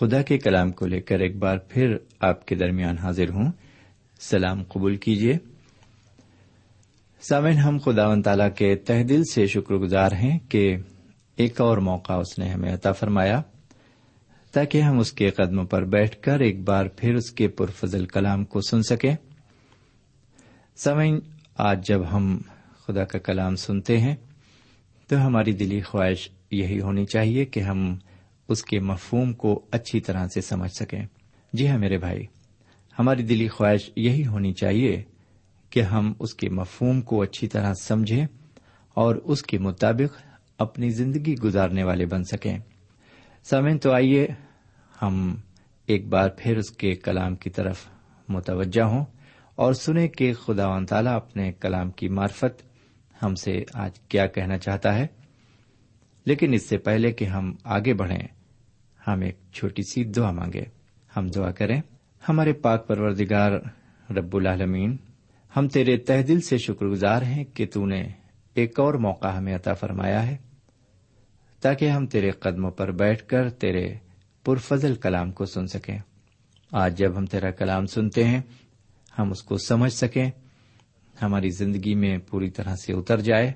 خدا کے کلام کو لے کر ایک بار پھر آپ کے درمیان حاضر ہوں۔ سلام قبول کیجیے۔ سامن ہم خدا و تعالیٰ کے تہ دل سے شکر گزار ہیں کہ ایک اور موقع اس نے ہمیں عطا فرمایا، تاکہ ہم اس کے قدموں پر بیٹھ کر ایک بار پھر اس کے پرفضل کلام کو سن سکیں۔ سمعین آج جب ہم خدا کا کلام سنتے ہیں، تو ہماری دلی خواہش یہی ہونی چاہیے کہ ہم اس کے مفہوم کو اچھی طرح سے سمجھ سکیں۔ جی ہاں میرے بھائی، ہماری دلی خواہش یہی ہونی چاہیے کہ ہم اس کے مفہوم کو اچھی طرح سمجھیں اور اس کے مطابق اپنی زندگی گزارنے والے بن سکیں۔ سمین تو آئیے ہم ایک بار پھر اس کے کلام کی طرف متوجہ ہوں اور سنیں کہ خدا و تعالیٰ اپنے کلام کی معرفت ہم سے آج کیا کہنا چاہتا ہے۔ لیکن اس سے پہلے کہ ہم آگے بڑھیں، ہم ایک چھوٹی سی دعا مانگے ہم دعا کریں، ہمارے پاک پروردگار رب العالمین، ہم تیرے تہ دل سے شکر گزار ہیں کہ تو نے ایک اور موقع ہمیں عطا فرمایا ہے، تاکہ ہم تیرے قدموں پر بیٹھ کر تیرے پرفضل کلام کو سن سکیں۔ آج جب ہم تیرا کلام سنتے ہیں، ہم اس کو سمجھ سکیں، ہماری زندگی میں پوری طرح سے اتر جائے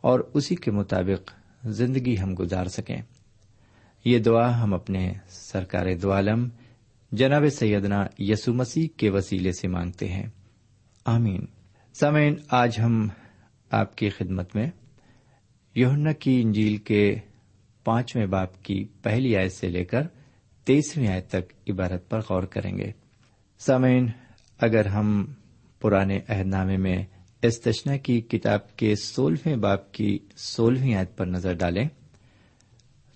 اور اسی کے مطابق زندگی ہم گزار سکیں۔ یہ دعا ہم اپنے سرکار دعالم جناب سیدنا یسو مسیح کے وسیلے سے مانگتے ہیں۔ آمین۔ سمین آج ہم آپ کی خدمت میں یوہنا کی انجیل کے پانچویں باپ کی پہلی آیت سے لے کر تیسویں آیت تک عبارت پر غور کریں گے۔ سمین اگر ہم پرانے عہد نامے میں استشنا کی کتاب کے سولہویں باپ کی سولہویں آیت پر نظر ڈالیں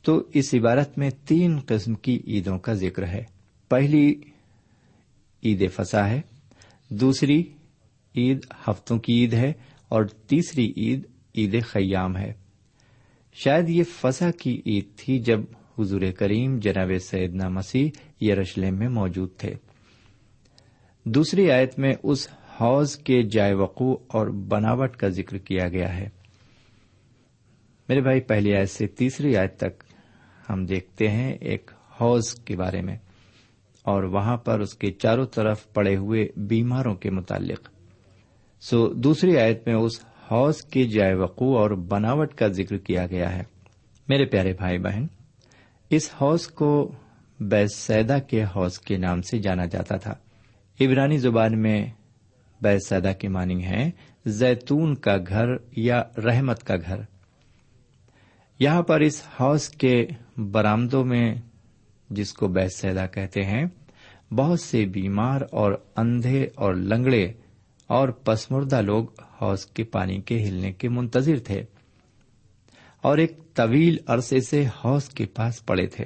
تو اس عبارت میں تین قسم کی عیدوں کا ذکر ہے۔ پہلی عید فسا ہے، دوسری عید ہفتوں کی عید ہے اور تیسری عید عید خیام ہے۔ شاید یہ فسا کی عید تھی جب حضور کریم جناب سیدنا مسیح یروشلم میں موجود تھے۔ دوسری آیت میں اس حوض کے جائے وقوع اور بناوٹ کا ذکر کیا گیا ہے۔ میرے بھائی، پہلی آیت سے تیسری آیت تک ہم دیکھتے ہیں ایک حوض کے بارے میں اور وہاں پر اس کے چاروں طرف پڑے ہوئے بیماروں کے متعلق۔ سو دوسری آیت میں اس حوض کے جائے وقوع اور بناوٹ کا ذکر کیا گیا ہے۔ میرے پیارے بھائی بہن، اس حوض کو بیس سیدا کے حوض کے نام سے جانا جاتا تھا۔ عبرانی زبان میں بیس سیدا معنی ہے زیتون کا گھر یا رحمت کا گھر۔ یہاں پر اس حوض کے برامدوں میں جس کو بیس سیدا کہتے ہیں، بہت سے بیمار اور اندھے اور لنگڑے اور پسمردہ لوگ حوض کے پانی کے ہلنے کے منتظر تھے اور ایک طویل عرصے سے حوض کے پاس پڑے تھے۔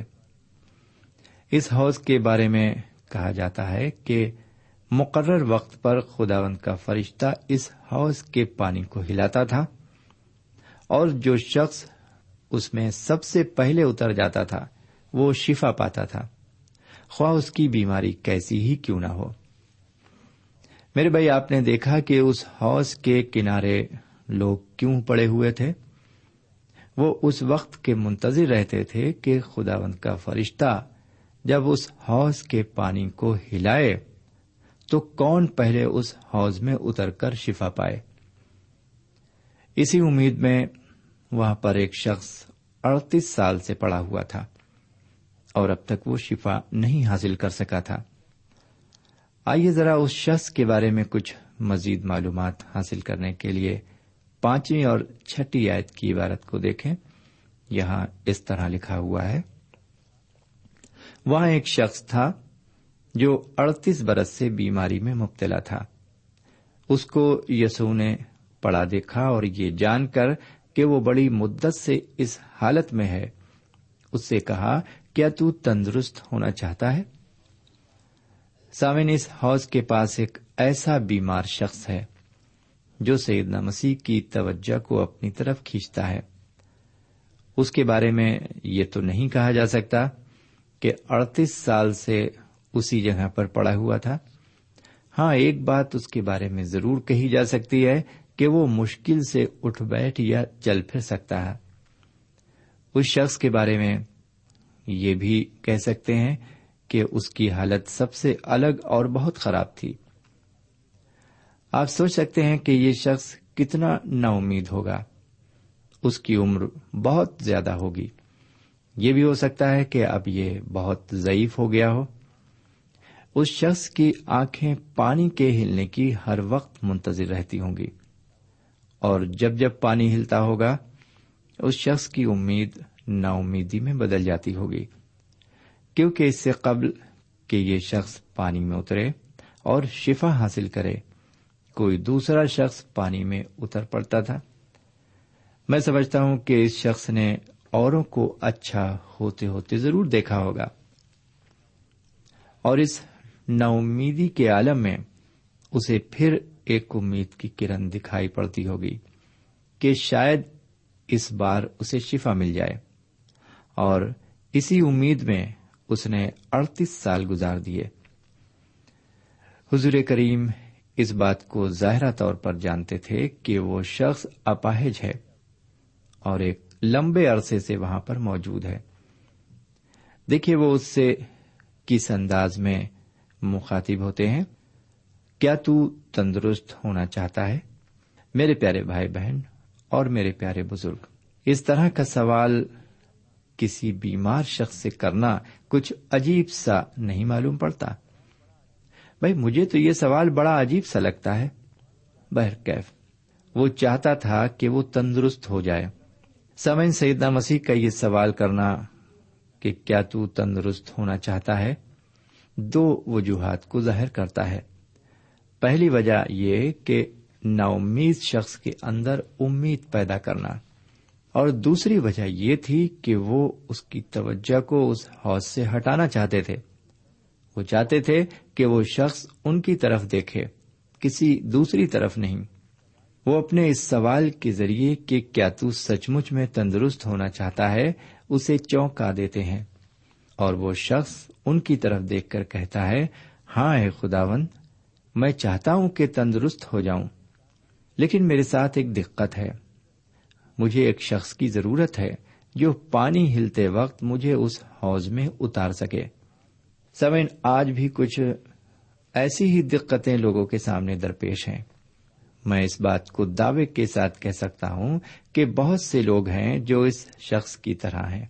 اس حوض کے بارے میں کہا جاتا ہے کہ مقرر وقت پر خداوند کا فرشتہ اس حوض کے پانی کو ہلاتا تھا اور جو شخص اس میں سب سے پہلے اتر جاتا تھا، وہ شفا پاتا تھا۔ خواہ اس کی بیماری کیسی ہی کیوں نہ ہو۔ میرے بھائی، آپ نے دیکھا کہ اس حوض کے کنارے لوگ کیوں پڑے ہوئے تھے؟ وہ اس وقت کے منتظر رہتے تھے کہ خداوند کا فرشتہ جب اس حوض کے پانی کو ہلائے تو کون پہلے اس حوض میں اتر کر شفا پائے؟ اسی امید میں وہاں پر ایک شخص اڑتیس سال سے پڑا ہوا تھا اور اب تک وہ شفا نہیں حاصل کر سکا تھا۔ آئیے ذرا اس شخص کے بارے میں کچھ مزید معلومات حاصل کرنے کے لیے پانچویں اور چھٹی آیت کی عبارت کو دیکھیں۔ یہاں اس طرح لکھا ہوا ہے۔ وہاں ایک شخص تھا جو اڑتیس برس سے بیماری میں مبتلا تھا۔ اس کو یسو نے پڑا دیکھا اور یہ جان کر کہ وہ بڑی مدت سے اس حالت میں ہے۔ اس سے کہا، کیا تو تندرست ہونا چاہتا ہے؟ سامن اس حوض کے پاس ایک ایسا بیمار شخص ہے جو سیدنا مسیح کی توجہ کو اپنی طرف کھینچتا ہے۔ اس کے بارے میں یہ تو نہیں کہا جا سکتا کہ اڑتیس سال سے اسی جگہ پر پڑا ہوا تھا۔ ہاں ایک بات اس کے بارے میں ضرور کہی جا سکتی ہے کہ وہ مشکل سے اٹھ بیٹھ یا چل پھر سکتا ہے۔ اس شخص کے بارے میں یہ بھی کہہ سکتے ہیں کہ اس کی حالت سب سے الگ اور بہت خراب تھی۔ آپ سوچ سکتے ہیں کہ یہ شخص کتنا نا امید ہوگا۔ اس کی عمر بہت زیادہ ہوگی۔ یہ بھی ہو سکتا ہے کہ اب یہ بہت ضعیف ہو گیا ہو۔ اس شخص کی آنکھیں پانی کے ہلنے کی ہر وقت منتظر رہتی ہوں گی۔ اور جب جب پانی ہلتا ہوگا، اس شخص کی امید نا امیدی میں بدل جاتی ہوگی۔ کیونکہ اس سے قبل کہ یہ شخص پانی میں اترے اور شفا حاصل کرے، کوئی دوسرا شخص پانی میں اتر پڑتا تھا۔ میں سمجھتا ہوں کہ اس شخص نے اوروں کو اچھا ہوتے ہوتے ضرور دیکھا ہوگا۔ اور اس نا کے عالم میں اسے پھر ایک امید کی کرن دکھائی پڑتی ہوگی کہ شاید اس بار اسے شفا مل جائے۔ اور اسی امید میں اس نے اڑتیس سال گزار دیے۔ حضور کریم اس بات کو ظاہرہ طور پر جانتے تھے کہ وہ شخص اپاہج ہے اور ایک لمبے عرصے سے وہاں پر موجود ہے۔ دیکھیے وہ اس سے کس انداز میں مخاطب ہوتے ہیں۔ کیا تو تندرست ہونا چاہتا ہے؟ میرے پیارے بھائی بہن اور میرے پیارے بزرگ، اس طرح کا سوال کسی بیمار شخص سے کرنا کچھ عجیب سا نہیں معلوم پڑتا۔ بھائی، مجھے تو یہ سوال بڑا عجیب سا لگتا ہے۔ بہرکیف وہ چاہتا تھا کہ وہ تندرست ہو جائے۔ سمن سیدنا مسیح کا یہ سوال کرنا کہ کیا تو تندرست ہونا چاہتا ہے؟ دو وجوہات کو ظاہر کرتا ہے۔ پہلی وجہ یہ کہ نا امید شخص کے اندر امید پیدا کرنا۔ اور دوسری وجہ یہ تھی کہ وہ اس کی توجہ کو اس حوض سے ہٹانا چاہتے تھے۔ وہ چاہتے تھے کہ وہ شخص ان کی طرف دیکھے، کسی دوسری طرف نہیں۔ وہ اپنے اس سوال کے ذریعے کہ کیا تو سچ مچ میں تندرست ہونا چاہتا ہے، اسے چونکا دیتے ہیں۔ اور وہ شخص ان کی طرف دیکھ کر کہتا ہے ہاں اے خداون، میں چاہتا ہوں کہ تندرست ہو جاؤں، لیکن میرے ساتھ ایک دقت ہے۔ مجھے ایک شخص کی ضرورت ہے جو پانی ہلتے وقت مجھے اس حوض میں اتار سکے۔ سمن آج بھی کچھ ایسی ہی دقتیں لوگوں کے سامنے درپیش ہیں۔ میں اس بات کو دعوے کے ساتھ کہہ سکتا ہوں کہ بہت سے لوگ ہیں جو اس شخص کی طرح ہیں۔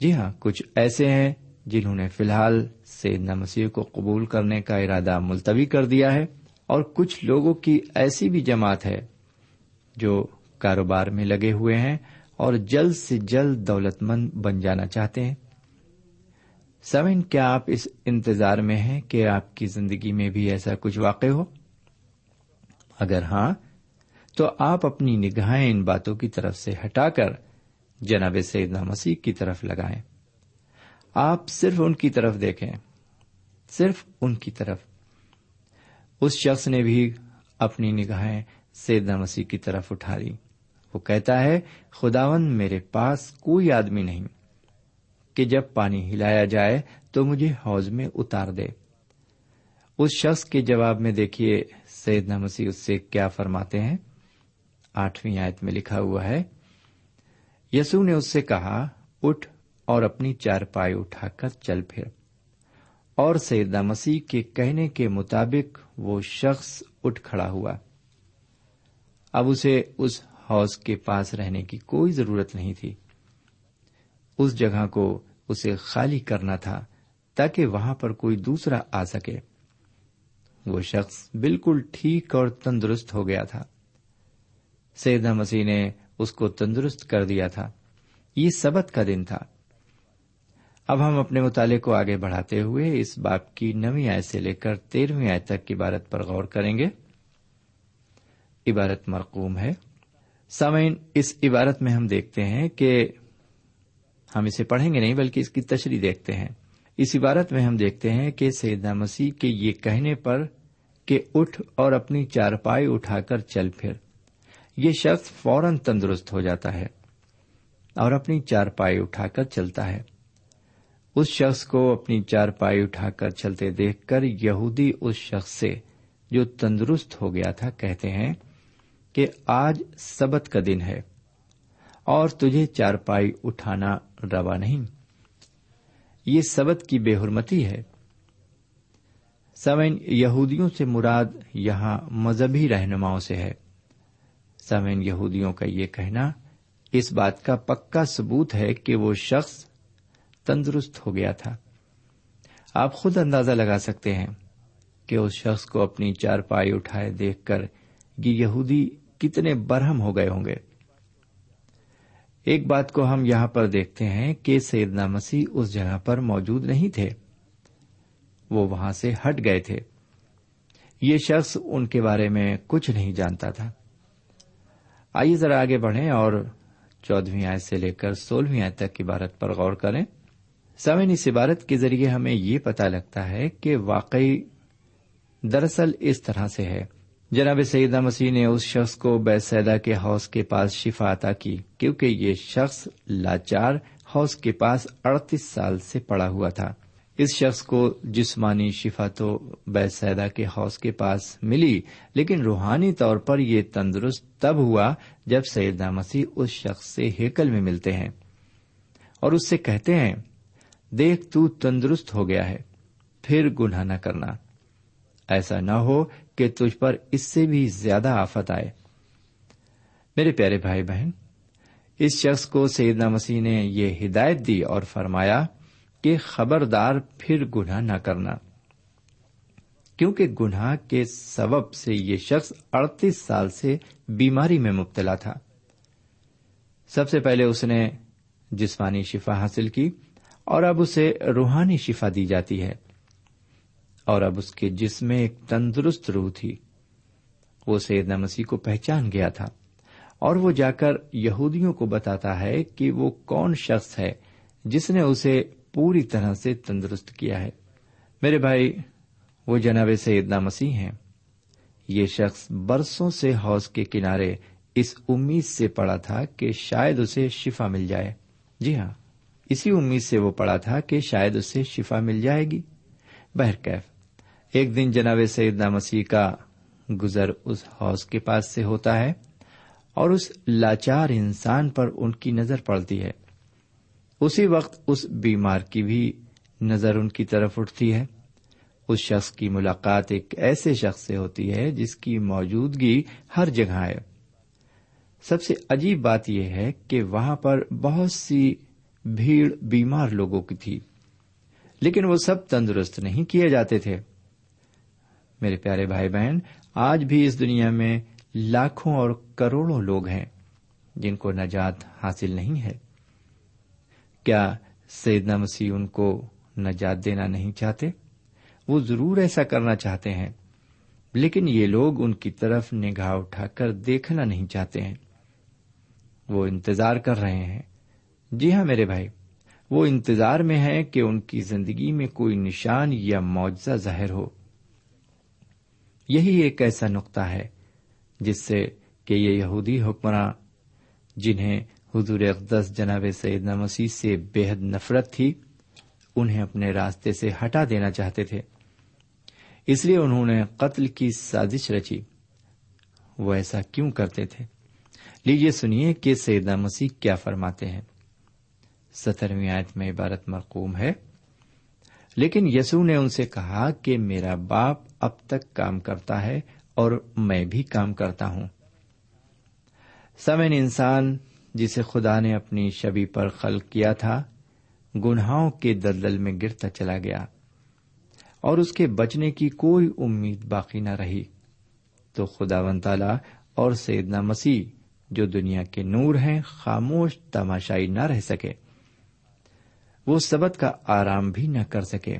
جی ہاں کچھ ایسے ہیں جنہوں نے فی الحال سیدنا مسیح کو قبول کرنے کا ارادہ ملتوی کر دیا ہے اور کچھ لوگوں کی ایسی بھی جماعت ہے جو کاروبار میں لگے ہوئے ہیں اور جلد سے جلد دولت مند بن جانا چاہتے ہیں۔ سوین کیا آپ اس انتظار میں ہیں کہ آپ کی زندگی میں بھی ایسا کچھ واقع ہو؟ اگر ہاں تو آپ اپنی نگاہیں ان باتوں کی طرف سے ہٹا کر جناب سیدنا مسیح کی طرف لگائیں۔ آپ صرف ان کی طرف دیکھیں۔ صرف ان کی طرف۔ اس شخص نے بھی اپنی نگاہیں سیدنا مسیح کی طرف اٹھا لی وہ کہتا ہے خداون میرے پاس کوئی آدمی نہیں کہ جب پانی ہلایا جائے تو مجھے حوض میں اتار دے۔ اس شخص کے جواب میں دیکھیے، سیدنا مسیح اس سے کیا فرماتے ہیں۔ آٹھویں آیت میں لکھا ہوا ہے یسو نے اس سے کہا، اٹھ اور اپنی چار پائی اٹھا کر چل پھر۔ اور سیدہ مسیح کے کہنے کے مطابق وہ شخص اٹھ کھڑا ہوا۔ اب اسے اس حوض کے پاس رہنے کی کوئی ضرورت نہیں تھی۔ اس جگہ کو اسے خالی کرنا تھا تاکہ وہاں پر کوئی دوسرا آ سکے۔ وہ شخص بالکل ٹھیک اور تندرست ہو گیا تھا۔ سیدہ مسیح نے اس کو تندرست کر دیا تھا۔ یہ سبت کا دن تھا۔ اب ہم اپنے مطالعے کو آگے بڑھاتے ہوئے اس باپ کی نویں آئے سے لے کر تیرہویں آئے تک کی عبارت پر غور کریں گے۔ عبارت مرقوم ہے۔ سامعین، اس عبارت میں ہم دیکھتے ہیں کہ ہم اسے پڑھیں گے نہیں بلکہ اس کی تشریح دیکھتے ہیں۔ اس عبارت میں ہم دیکھتے ہیں کہ سیدنا مسیح کے یہ کہنے پر کہ اٹھ اور اپنی چارپائی اٹھا کر چل پھر۔ یہ شخص فوراً تندرست ہو جاتا ہے اور اپنی چارپائی اٹھا کر چلتا ہے۔ اس شخص کو اپنی چار پائی اٹھا کر چلتے دیکھ کر یہودی اس شخص سے جو تندرست ہو گیا تھا کہتے ہیں کہ آج سبت کا دن ہے اور تجھے چار پائی اٹھانا روا نہیں۔ یہ سبت کی بے حرمتی ہے۔ سمین یہودیوں سے مراد یہاں مذہبی رہنماؤں سے ہے۔ سمین یہودیوں کا یہ کہنا اس بات کا پکا ثبوت ہے کہ وہ شخص تندرست ہو گیا تھا۔ آپ خود اندازہ لگا سکتے ہیں کہ اس شخص کو اپنی چار پائی اٹھائے دیکھ کر یہ یہودی کتنے برہم ہو گئے ہوں گے۔ ایک بات کو ہم یہاں پر دیکھتے ہیں کہ سیدنا مسیح اس جگہ پر موجود نہیں تھے۔ وہ وہاں سے ہٹ گئے تھے۔ یہ شخص ان کے بارے میں کچھ نہیں جانتا تھا۔ آئیے ذرا آگے بڑھیں اور چودہویں آیت سے لے کر سولہویں آیت تک عبارت پر غور کریں۔ سمن اس عبارت کے ذریعے ہمیں یہ پتا لگتا ہے کہ واقعی دراصل اس طرح سے ہے۔ جناب سیدہ مسیح نے اس شخص کو بیسیدا کے حوض کے پاس شفا عطا کی، کیونکہ یہ شخص لاچار حوض کے پاس اڑتیس سال سے پڑا ہوا تھا۔ اس شخص کو جسمانی شفا تو بیسیدا کے حوض کے پاس ملی، لیکن روحانی طور پر یہ تندرست تب ہوا جب سیدہ مسیح اس شخص سے ہیکل میں ملتے ہیں۔ اور اس سے کہتے ہیں دیکھ تو تندرست ہو گیا ہے، پھر گناہ نہ کرنا۔ ایسا نہ ہو کہ تجھ پر اس سے بھی زیادہ آفت آئے۔ میرے پیارے بھائی بہن، اس شخص کو سیدنا مسیح نے یہ ہدایت دی اور فرمایا کہ خبردار پھر گناہ نہ کرنا۔ کیونکہ گناہ کے سبب سے یہ شخص اڑتیس سال سے بیماری میں مبتلا تھا۔ سب سے پہلے اس نے جسمانی شفا حاصل کی۔ اور اب اسے روحانی شفا دی جاتی ہے۔ اور اب اس کے جسم میں ایک تندرست روح تھی۔ وہ سیدنا مسیح کو پہچان گیا تھا۔ اور وہ جا کر یہودیوں کو بتاتا ہے کہ وہ کون شخص ہے جس نے اسے پوری طرح سے تندرست کیا ہے۔ میرے بھائی، وہ جناب سیدنا مسیح ہیں۔ یہ شخص برسوں سے حوض کے کنارے اس امید سے پڑا تھا کہ شاید اسے شفا مل جائے۔ جی ہاں۔ اسی امید سے وہ پڑا تھا کہ شاید اسے شفا مل جائے گی۔ بہرکیف ایک دن جناب سیدنا مسیح کا گزر اس حوض کے پاس سے ہوتا ہے اور اس لاچار انسان پر ان کی نظر پڑتی ہے۔ اسی وقت اس بیمار کی بھی نظر ان کی طرف اٹھتی ہے۔ اس شخص کی ملاقات ایک ایسے شخص سے ہوتی ہے جس کی موجودگی ہر جگہ ہے۔ سب سے عجیب بات یہ ہے کہ وہاں پر بہت سی بھیڑ بیمار لوگوں کی تھی۔ لیکن وہ سب تندرست نہیں کیے جاتے تھے۔ میرے پیارے بھائی بہن، آج بھی اس دنیا میں لاکھوں اور کروڑوں لوگ ہیں جن کو نجات حاصل نہیں ہے۔ کیا سیدنا مسیح ان کو نجات دینا نہیں چاہتے؟ وہ ضرور ایسا کرنا چاہتے ہیں۔ لیکن یہ لوگ ان کی طرف نگاہ اٹھا کر دیکھنا نہیں چاہتے ہیں۔ وہ انتظار کر رہے ہیں۔ جی ہاں میرے بھائی، وہ انتظار میں ہے کہ ان کی زندگی میں کوئی نشان یا معجزہ ظاہر ہو۔ یہی ایک ایسا نقطہ ہے جس سے کہ یہ یہودی حکمراں، جنہیں حضور اقدس جناب سیدنا مسیح سے بے حد نفرت تھی، انہیں اپنے راستے سے ہٹا دینا چاہتے تھے۔ اس لیے انہوں نے قتل کی سازش رچی۔ وہ ایسا کیوں کرتے تھے؟ لیجیے سنیے کہ سیدنا مسیح کیا فرماتے ہیں۔ سترویں آیت میں عبارت مرقوم ہے۔ لیکن یسو نے ان سے کہا کہ میرا باپ اب تک کام کرتا ہے اور میں بھی کام کرتا ہوں۔ سمن انسان جسے خدا نے اپنی شبی پر خلق کیا تھا، گناہوں کے دلدل میں گرتا چلا گیا اور اس کے بچنے کی کوئی امید باقی نہ رہی۔ تو خدا ون تالا اور سیدنا مسیح جو دنیا کے نور ہیں، خاموش، تماشائی نہ رہ سکے۔ وہ سبت کا آرام بھی نہ کر سکے۔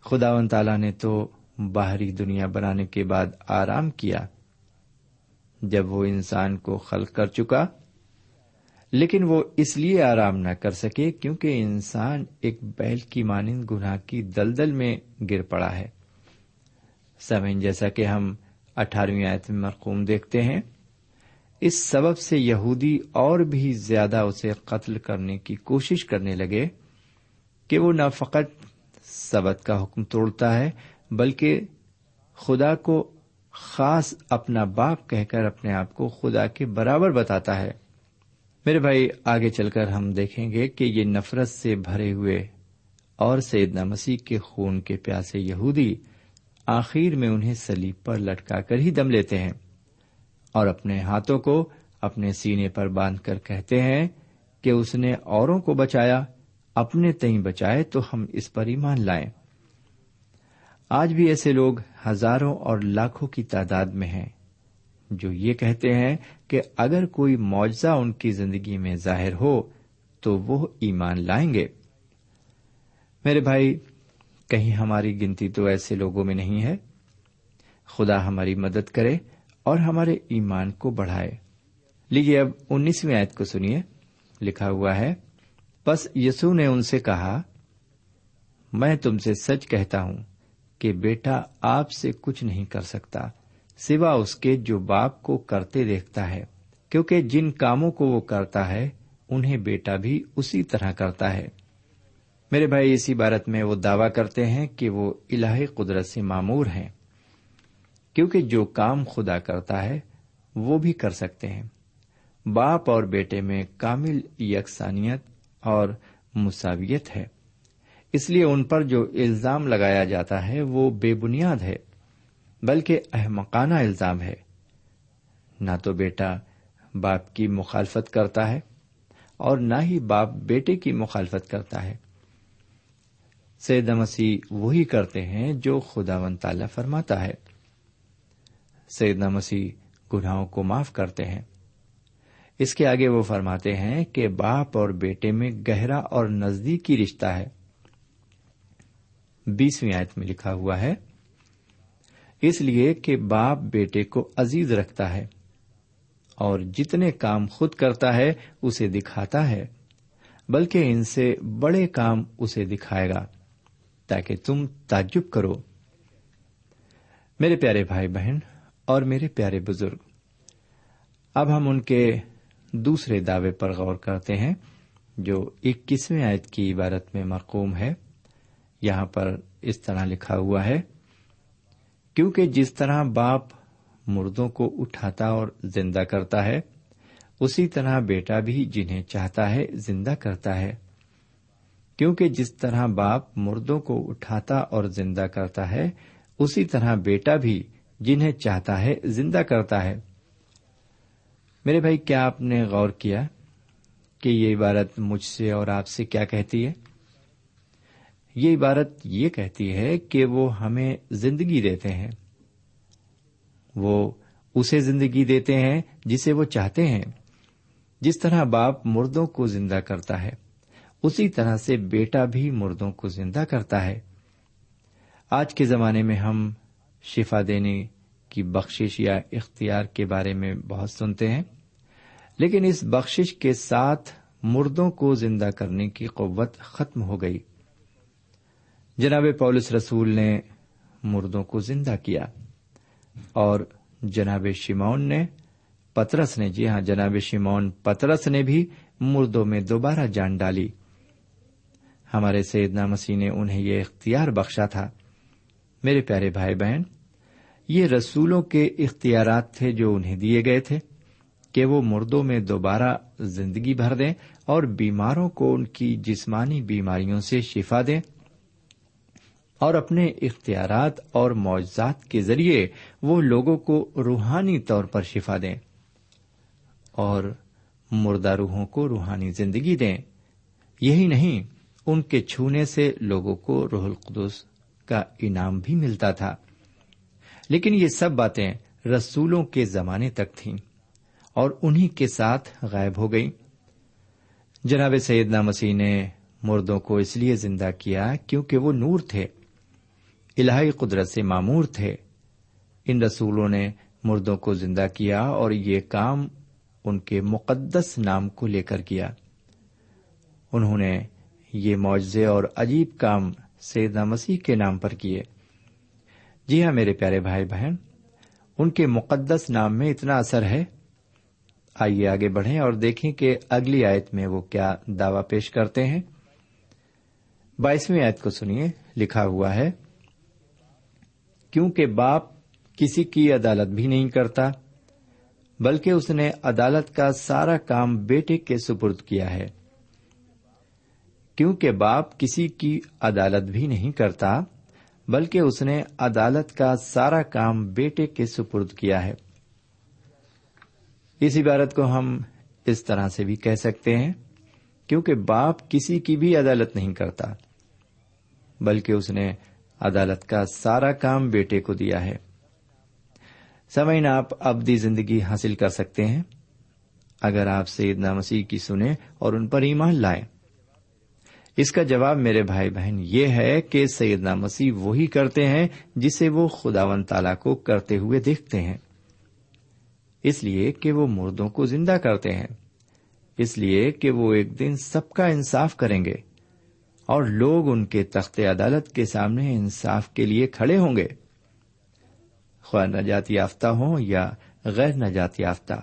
خدا و تعالی نے تو باہری دنیا بنانے کے بعد آرام کیا جب وہ انسان کو خلق کر چکا، لیکن وہ اس لیے آرام نہ کر سکے کیونکہ انسان ایک بیل کی مانند گناہ کی دلدل میں گر پڑا ہے۔ سمین جیسا کہ ہم اٹھارہویں آیت میں مرقوم دیکھتے ہیں۔ اس سبب سے یہودی اور بھی زیادہ اسے قتل کرنے کی کوشش کرنے لگے کہ وہ نہ فقط سبق کا حکم توڑتا ہے، بلکہ خدا کو خاص اپنا باپ کہہ کر اپنے آپ کو خدا کے برابر بتاتا ہے۔ میرے بھائی، آگے چل کر ہم دیکھیں گے کہ یہ نفرت سے بھرے ہوئے اور سیدنا مسیح کے خون کے پیاسے یہودی آخر میں انہیں سلیب پر لٹکا کر ہی دم لیتے ہیں۔ اور اپنے ہاتھوں کو اپنے سینے پر باندھ کر کہتے ہیں کہ اس نے اوروں کو بچایا، اپنے تئیں بچائے تو ہم اس پر ایمان لائیں۔ آج بھی ایسے لوگ ہزاروں اور لاکھوں کی تعداد میں ہیں جو یہ kہتے ہیں کہ اگر کوئی معجزہ ان کی زندگی میں ظاہر ہو تو وہ ایمان لائیں گے۔ میرے بھائی، کہیں ہماری گنتی تو ایسے لوگوں میں نہیں ہے۔ خدا ہماری مدد کرے اور ہمارے ایمان کو بڑھائے۔ لیجیے اب انیسویں آیت کو سنیے۔ لکھا ہوا ہے بس یسو نے ان سے کہا، میں تم سے سچ کہتا ہوں کہ بیٹا آپ سے کچھ نہیں کر سکتا، سوا اس کے جو باپ کو کرتے دیکھتا ہے، کیونکہ جن کاموں کو وہ کرتا ہے، انہیں بیٹا بھی اسی طرح کرتا ہے۔ میرے بھائی اس عبارت میں وہ دعوی کرتے ہیں کہ وہ الہی قدرت سے معمور ہیں۔ کیونکہ جو کام خدا کرتا ہے، وہ بھی کر سکتے ہیں۔ باپ اور بیٹے میں کامل یکسانیت اور مساویت ہے۔ اس لیے ان پر جو الزام لگایا جاتا ہے، وہ بے بنیاد ہے، بلکہ احمقانہ الزام ہے۔ نہ تو بیٹا باپ کی مخالفت کرتا ہے اور نہ ہی باپ بیٹے کی مخالفت کرتا ہے۔ سید مسیح وہی کرتے ہیں جو خدا ون تعالی فرماتا ہے۔ سید مسیح گناہوں کو معاف کرتے ہیں۔ اس کے آگے وہ فرماتے ہیں کہ باپ اور بیٹے میں گہرا اور نزدیکی رشتہ ہے۔ بیسویں آیت میں لکھا ہوا ہے، اس لیے کہ باپ بیٹے کو عزیز رکھتا ہے اور جتنے کام خود کرتا ہے اسے دکھاتا ہے، بلکہ ان سے بڑے کام اسے دکھائے گا تاکہ تم تعجب کرو۔ میرے پیارے بھائی بہن اور میرے پیارے بزرگ، اب ہم ان کے دوسرے دعوے پر غور کرتے ہیں، جو اکیسویں آیت کی عبارت میں مرقوم ہے۔ یہاں پر اس طرح لکھا ہوا ہے، کیونکہ جس طرح باپ مردوں کو اٹھاتا اور زندہ کرتا ہے، اسی طرح بیٹا بھی جنہیں چاہتا ہے زندہ کرتا ہے۔ کیونکہ جس طرح باپ مردوں کو اٹھاتا اور زندہ کرتا ہے، اسی طرح بیٹا بھی جنہیں چاہتا ہے، زندہ کرتا ہے۔ میرے بھائی، کیا آپ نے غور کیا کہ یہ عبارت مجھ سے اور آپ سے کیا کہتی ہے؟ یہ عبارت یہ کہتی ہے کہ وہ ہمیں زندگی دیتے ہیں۔ وہ اسے زندگی دیتے ہیں جسے وہ چاہتے ہیں۔ جس طرح باپ مردوں کو زندہ کرتا ہے، اسی طرح سے بیٹا بھی مردوں کو زندہ کرتا ہے۔ آج کے زمانے میں ہم شفا دینے کی بخشش یا اختیار کے بارے میں بہت سنتے ہیں۔ لیکن اس بخشش کے ساتھ مردوں کو زندہ کرنے کی قوت ختم ہو گئی۔ جناب پولس رسول نے مردوں کو زندہ کیا اور جناب شیمون نے پترس نے جی ہاں جناب شیمون پترس نے بھی مردوں میں دوبارہ جان ڈالی۔ ہمارے سیدنا مسیح نے انہیں یہ اختیار بخشا تھا۔ میرے پیارے بھائی بہن، یہ رسولوں کے اختیارات تھے جو انہیں دیے گئے تھے کہ وہ مردوں میں دوبارہ زندگی بھر دیں اور بیماروں کو ان کی جسمانی بیماریوں سے شفا دیں اور اپنے اختیارات اور معجزات کے ذریعے وہ لوگوں کو روحانی طور پر شفا دیں اور مردہ روحوں کو روحانی زندگی دیں۔ یہی نہیں، ان کے چھونے سے لوگوں کو روح القدس کا انعام بھی ملتا تھا۔ لیکن یہ سب باتیں رسولوں کے زمانے تک تھیں اور انہی کے ساتھ غائب ہو گئی جناب سیدنا مسیح نے مردوں کو اس لیے زندہ کیا کیونکہ وہ نور تھے۔ الہی قدرت سے معمور تھے۔ ان رسولوں نے مردوں کو زندہ کیا اور یہ کام ان کے مقدس نام کو لے کر کیا۔ انہوں نے یہ معجزے اور عجیب کام سیدنا مسیح کے نام پر کیے۔ جی ہاں میرے پیارے بھائی بہن، ان کے مقدس نام میں اتنا اثر ہے۔ آئیے آگے بڑھیں اور دیکھیں کہ اگلی آیت میں وہ کیا دعوی پیش کرتے ہیں۔ بائیسویں آیت کو سنیے، لکھا ہوا ہے، کیونکہ باپ کسی کی عدالت بھی نہیں کرتا، بلکہ اس نے عدالت کا سارا کام بیٹے کے سپرد کیا ہے۔ کیونکہ باپ کسی کی عدالت بھی نہیں کرتا، بلکہ اس نے عدالت کا سارا کام بیٹے کے سپرد کیا ہے۔ اس عبارت کو ہم اس طرح سے بھی کہہ سکتے ہیں، کیونکہ باپ کسی کی بھی عدالت نہیں کرتا، بلکہ اس نے عدالت کا سارا کام بیٹے کو دیا ہے۔ سمعین، آپ ابدی زندگی حاصل کر سکتے ہیں۔ اگر آپ سیدنا مسیح کی سنیں اور ان پر ایمان لائیں۔ اس کا جواب میرے بھائی بہن یہ ہے کہ سیدنا مسیح وہی کرتے ہیں جسے وہ خداون تعالی کو کرتے ہوئے دیکھتے ہیں۔ اس لیے کہ وہ مردوں کو زندہ کرتے ہیں۔ اس لیے کہ وہ ایک دن سب کا انصاف کریں گے اور لوگ ان کے تخت عدالت کے سامنے انصاف کے لیے کھڑے ہوں گے۔ خواہ نجات یافتہ ہوں یا غیر نجات یافتہ،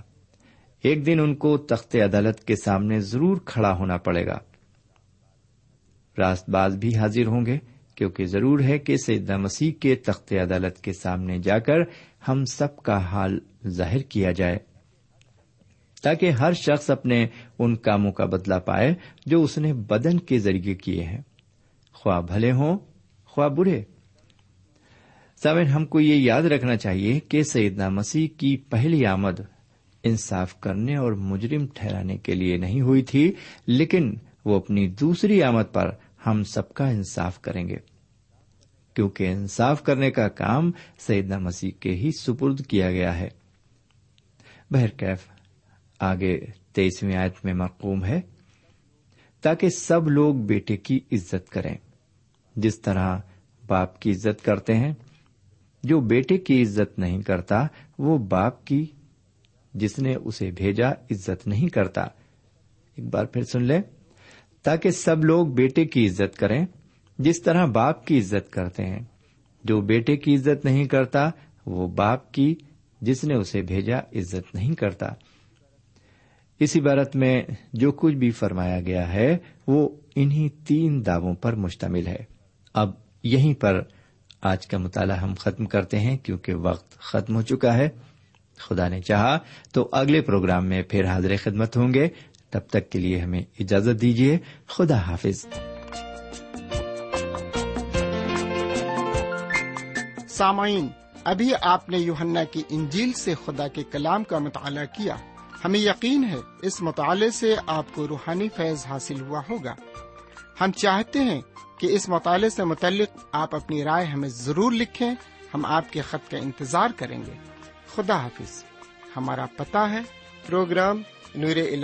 ایک دن ان کو تخت عدالت کے سامنے ضرور کھڑا ہونا پڑے گا۔ راست باز بھی حاضر ہوں گے، کیونکہ ضرور ہے کہ سیدنا مسیح کے تخت عدالت کے سامنے جا کر ہم سب کا حال ظاہر کیا جائے۔ تاکہ ہر شخص اپنے ان کاموں کا بدلا پائے جو اس نے بدن کے ذریعے کیے ہیں۔ خواہ بھلے ہوں، خواہ برے۔ سمن ہم کو یہ یاد رکھنا چاہیے کہ سیدنا مسیح کی پہلی آمد انصاف کرنے اور مجرم ٹھہرانے کے لیے نہیں ہوئی تھی، لیکن وہ اپنی دوسری آمد پر ہم سب کا انصاف کریں گے۔ کیونکہ انصاف کرنے کا کام سیدنا مسیح کے ہی سپرد کیا گیا ہے۔ بہرکیف آگے تیسویں آیت میں مقوم ہے۔ تاکہ سب لوگ بیٹے کی عزت کریں۔ جس طرح باپ کی عزت کرتے ہیں، جو بیٹے کی عزت نہیں کرتا، وہ باپ کی، جس نے اسے بھیجا، عزت نہیں کرتا۔ ایک بار پھر سن لیں۔ تاکہ سب لوگ بیٹے کی عزت کریں، جس طرح باپ کی عزت کرتے ہیں۔ جو بیٹے کی عزت نہیں کرتا، وہ باپ کی، جس نے اسے بھیجا، عزت نہیں کرتا۔ اس عبارت میں جو کچھ بھی فرمایا گیا ہے، وہ انہی تین دعووں پر مشتمل ہے۔ اب یہیں پر آج کا مطالعہ ہم ختم کرتے ہیں، کیونکہ وقت ختم ہو چکا ہے۔ خدا نے چاہا تو اگلے پروگرام میں پھر حاضر خدمت ہوں گے۔ تب تک کے لیے ہمیں اجازت دیجیے خدا حافظ۔ سامعین، ابھی آپ نے یوہنا کی انجیل سے خدا کے کلام کا مطالعہ کیا۔ ہمیں یقین ہے اس مطالعے سے آپ کو روحانی فیض حاصل ہوا ہوگا۔ ہم چاہتے ہیں کہ اس مطالعے سے متعلق آپ اپنی رائے ہمیں ضرور لکھیں۔ ہم آپ کے خط کا انتظار کریں گے۔ خدا حافظ، ہمارا پتا ہے۔ پروگرام نور ال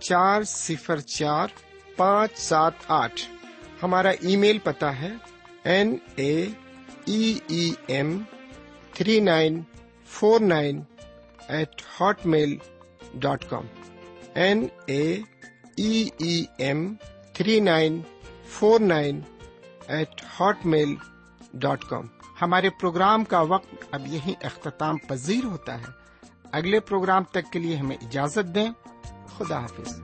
چار صفر چار پانچ سات آٹھ۔ ہمارا ای میل پتا ہے N A E M three nine four nine eight hotmail dot com. N A E M three nine four nine eight hotmail dot com. ہمارے پروگرام کا وقت اب یہی اختتام پذیر ہوتا ہے۔ اگلے پروگرام تک کے لیے ہمیں اجازت دیں۔ خدا حافظ